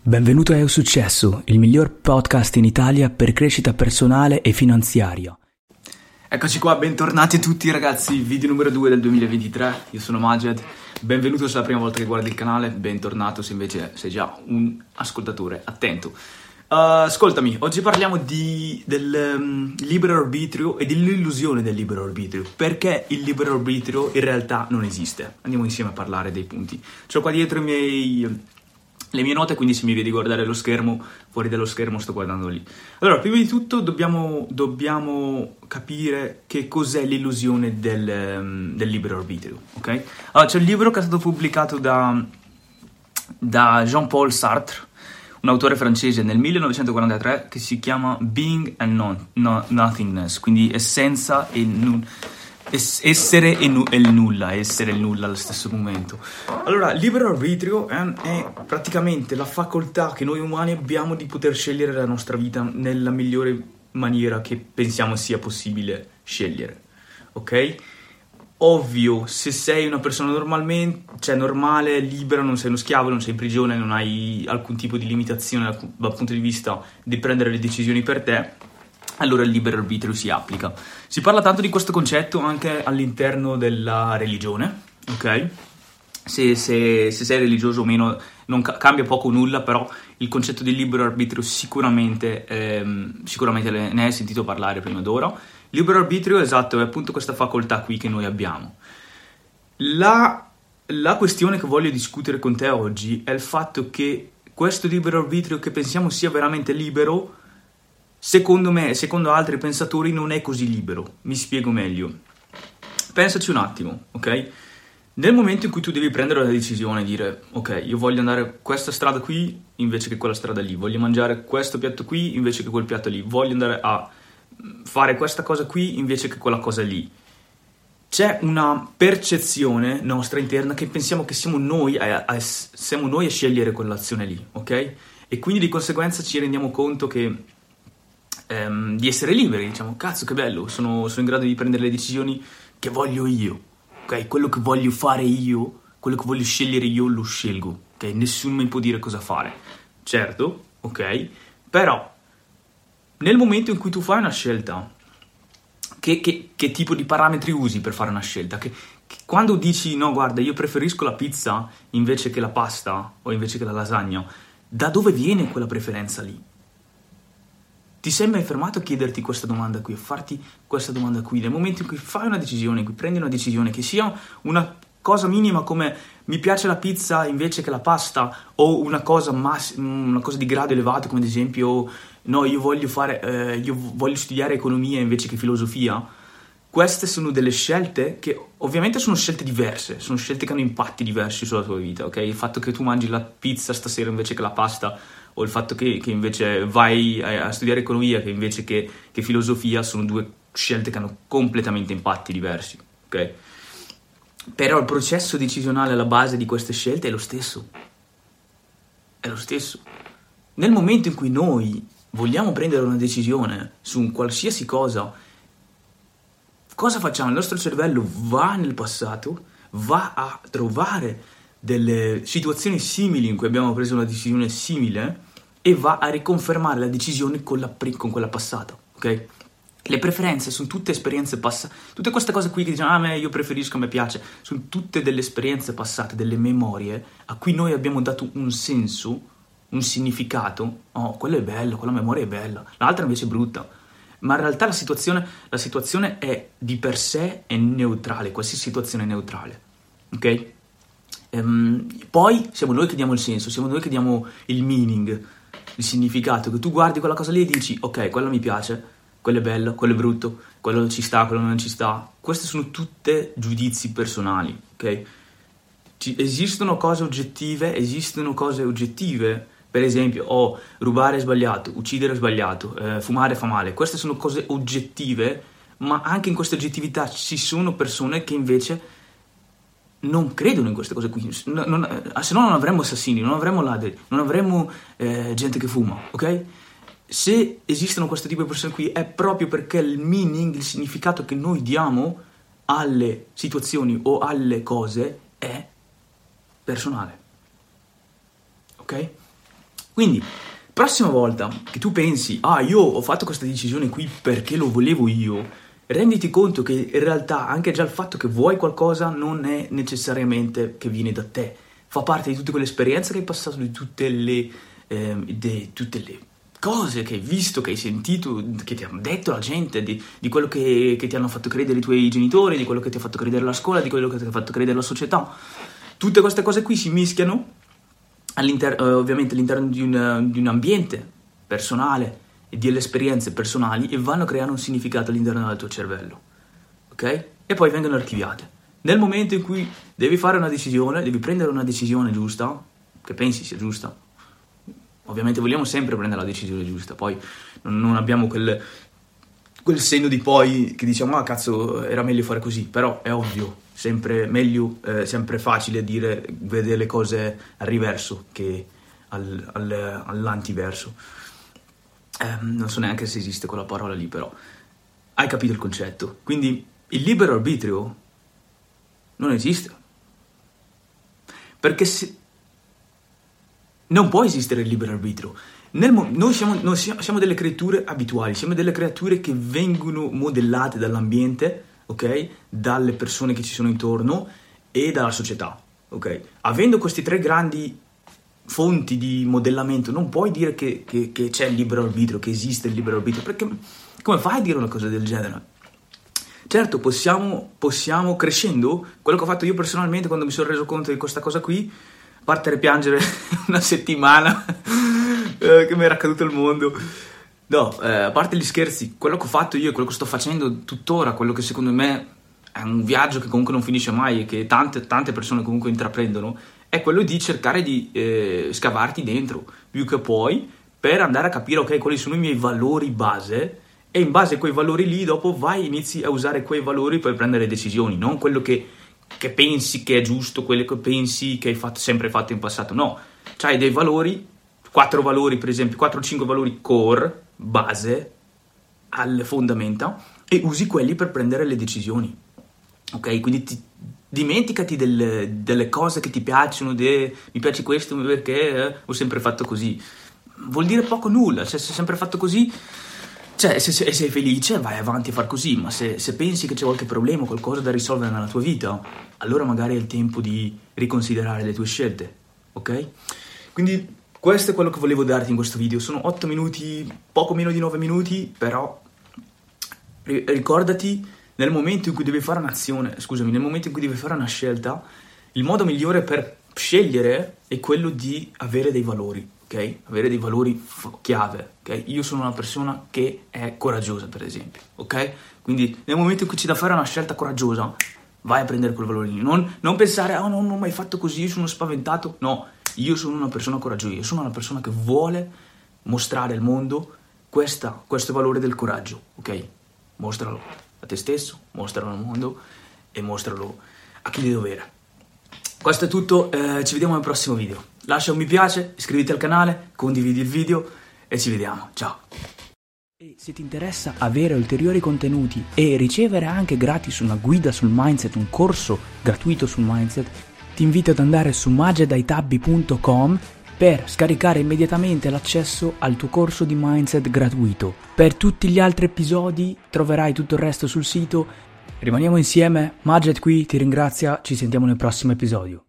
Benvenuto a Eu Successo, il miglior podcast in Italia per crescita personale e finanziaria. Eccoci qua, bentornati tutti ragazzi, video numero 2 del 2023, io sono Majed, benvenuto se è la prima volta che guardi il canale, bentornato se invece sei già un ascoltatore attento. Uh, ascoltami, oggi parliamo di, del um, libero arbitrio e dell'illusione del libero arbitrio. Perché il libero arbitrio in realtà non esiste? Andiamo insieme a parlare dei punti. Ho qua dietro i miei le mie note, quindi se mi vedi guardare lo schermo, fuori dallo schermo sto guardando lì. Allora, prima di tutto dobbiamo, dobbiamo capire che cos'è l'illusione del, um, del libero arbitrio, ok? Allora, c'è un libro che è stato pubblicato da, da Jean-Paul Sartre, un autore francese nel 1943 che si chiama Being and non, no, Nothingness, quindi essenza e nulla essere e, nu- e, il nulla, essere il nulla allo stesso momento. Allora, libero arbitrio è, è, praticamente la facoltà che noi umani abbiamo di poter scegliere la nostra vita nella migliore maniera che pensiamo sia possibile scegliere. Ok? Ovvio, se sei una persona normalmente, cioè normale, libera, non sei uno schiavo, non sei in prigione, non hai alcun tipo di limitazione dal punto di vista di prendere le decisioni per te, allora il libero arbitrio si applica. Si parla tanto di questo concetto anche all'interno della religione, ok? Se, se, se sei religioso o meno non ca- cambia poco o nulla, però il concetto di libero arbitrio sicuramente, ehm, sicuramente ne hai sentito parlare prima d'ora. Libero arbitrio, esatto, è appunto questa facoltà qui che noi abbiamo. La, la questione che voglio discutere con te oggi è il fatto che questo libero arbitrio che pensiamo sia veramente libero Secondo me, secondo altri pensatori, non è così libero. Mi spiego meglio. Pensaci un attimo, ok? Nel momento in cui tu devi prendere la decisione e dire, ok, io voglio andare questa strada qui invece che quella strada lì, voglio mangiare questo piatto qui invece che quel piatto lì, voglio andare a fare questa cosa qui invece che quella cosa lì. C'è una percezione nostra interna che pensiamo che siamo noi a, a, siamo noi a scegliere quell'azione lì, ok? E quindi di conseguenza ci rendiamo conto che ehm, di essere liberi, diciamo, cazzo che bello, sono, sono, in grado di prendere le decisioni che voglio io, ok? Quello che voglio fare io, quello che voglio scegliere io lo scelgo, ok? Nessuno mi può dire cosa fare, certo, ok? Però nel momento in cui tu fai una scelta, che, che, che tipo di parametri usi per fare una scelta? Che, quando dici no, guarda, io preferisco la pizza invece che la pasta o invece che la lasagna, da dove viene quella preferenza lì? Ti sei mai fermato a chiederti questa domanda qui, a farti questa domanda qui, nel momento in cui fai una decisione, in cui prendi una decisione, che sia una cosa minima come mi piace la pizza invece che la pasta, o una cosa, mass- una cosa di grado elevato come ad esempio no, io voglio, fare, eh, io voglio studiare economia invece che filosofia, queste sono delle scelte che ovviamente sono scelte diverse, sono scelte che hanno impatti diversi sulla tua vita, ok? Il fatto che tu mangi la pizza stasera invece che la pasta o il fatto che, che invece vai a, a, studiare economia che invece che, che, filosofia sono due scelte che hanno completamente impatti diversi, ok? Però il processo decisionale alla base di queste scelte è lo stesso. È lo stesso. Nel momento in cui noi vogliamo prendere una decisione su un qualsiasi cosa, cosa facciamo? Il nostro cervello va nel passato, va a trovare delle situazioni simili in cui abbiamo preso una decisione simile e va a riconfermare la decisione con, la, con quella passata, ok? Le preferenze sono tutte esperienze passate, tutte queste cose qui che dicono ah, me io preferisco, a me piace, sono tutte delle esperienze passate, delle memorie a cui noi abbiamo dato un senso, un significato. Oh, quello è bello, quella memoria è bella, l'altra invece è brutta. Ma in realtà la situazione, la situazione è di per sé è neutrale, qualsiasi situazione è neutrale, ok? Ehm, poi siamo noi che diamo il senso, siamo noi che diamo il meaning il significato, che tu guardi quella cosa lì e dici ok, quello mi piace, quello è bello, quello è brutto, quello ci sta, quello non ci sta. Queste sono tutte giudizi personali, ok? Ci, esistono cose oggettive, esistono cose oggettive, per esempio, oh, rubare è sbagliato, uccidere è sbagliato, eh, fumare fa male. Queste sono cose oggettive, ma anche in questa oggettività ci sono persone che invece non credono in queste cose qui, eh, se no non avremmo assassini, non avremmo ladri, non avremmo eh, gente che fuma, ok? Se esistono questo tipo di persone qui è proprio perché il meaning, il significato che noi diamo alle situazioni o alle cose è personale, ok? Quindi, prossima volta che tu pensi, ah, io ho fatto questa decisione qui perché lo volevo io, renditi conto che in realtà anche già il fatto che vuoi qualcosa non è necessariamente che viene da te, fa parte di tutte quelle esperienze che hai passato, di tutte le, eh, di tutte le cose che hai visto, che hai sentito, che ti hanno detto la gente, di, di quello che, che, ti hanno fatto credere i tuoi genitori, di quello che ti ha fatto credere la scuola, di quello che ti ha fatto credere la società. Tutte queste cose qui si mischiano all'inter- eh, ovviamente all'interno di un, di un, ambiente personale e delle esperienze personali e vanno a creare un significato all'interno del tuo cervello, ok? E poi vengono archiviate. Nel momento in cui devi fare una decisione, devi prendere una decisione giusta, che pensi sia giusta, ovviamente vogliamo sempre prendere la decisione giusta, poi non, abbiamo quel, quel senno di poi che diciamo, ah cazzo, era meglio fare così, però è ovvio, sempre meglio, eh, sempre facile dire, vedere le cose al riverso che al, al, all'antiverso. Eh, non so neanche se esiste quella parola lì, però hai capito il concetto. Quindi il libero arbitrio non esiste. Perché se... non può esistere il libero arbitrio. Mo- noi, siamo, noi siamo delle creature abituali, siamo delle creature che vengono modellate dall'ambiente ok? Dalle persone che ci sono intorno e dalla società, ok? Avendo queste tre grandi fonti di modellamento, non puoi dire che, che, che c'è il libero arbitrio, che esiste il libero arbitrio, perché come fai a dire una cosa del genere? Certo, possiamo, possiamo, crescendo, quello che ho fatto io personalmente quando mi sono reso conto di questa cosa qui, a piangere una settimana eh, che mi era accaduto il mondo, No, eh, a parte gli scherzi, quello che ho fatto io e quello che sto facendo tuttora, quello che secondo me è un viaggio che comunque non finisce mai e che tante, tante persone comunque intraprendono, è quello di cercare di eh, scavarti dentro più che puoi per andare a capire ok quali sono i miei valori base e in base a quei valori lì dopo vai e inizi a usare quei valori per prendere decisioni, non quello che, che pensi che è giusto, quello che pensi che hai fatto, sempre fatto in passato, no, c'hai dei valori, quattro valori per esempio, 4-5 valori core base alle fondamenta e usi quelli per prendere le decisioni. Ok? Quindi ti, dimenticati del, delle cose che ti piacciono, de, mi piace questo perché eh, ho sempre fatto così. Vuol dire poco nulla, cioè se hai sempre fatto così, cioè se, se sei felice vai avanti a far così, ma se, se pensi che c'è qualche problema, qualcosa da risolvere nella tua vita, allora magari è il tempo di riconsiderare le tue scelte, ok? Quindi questo è quello che volevo darti in questo video. Sono 8 minuti, poco meno di 9 minuti, però ricordati nel momento in cui devi fare un'azione, scusami, nel momento in cui devi fare una scelta, il modo migliore per scegliere è quello di avere dei valori, ok? Avere dei valori chiave, ok? Io sono una persona che è coraggiosa, per esempio, ok? Quindi nel momento in cui c'è da fare una scelta coraggiosa, vai a prendere quel valore lì. Non, non pensare, oh no, non ho mai fatto così, sono spaventato. No, io sono una persona coraggiosa, io sono una persona che vuole mostrare al mondo questa, questo valore del coraggio, ok? Mostralo te stesso, mostralo al mondo e mostralo a chi di dovere. Questo è tutto, eh, ci vediamo nel prossimo video. Lascia un mi piace, iscriviti al canale, condividi il video e ci vediamo. Ciao! E se ti interessa avere ulteriori contenuti e ricevere anche gratis una guida sul mindset, un corso gratuito sul mindset, ti invito ad andare su magedaitabbi.com per scaricare immediatamente l'accesso al tuo corso di mindset gratuito. Per tutti gli altri episodi troverai tutto il resto sul sito. Rimaniamo insieme, Maged qui ti ringrazia, ci sentiamo nel prossimo episodio.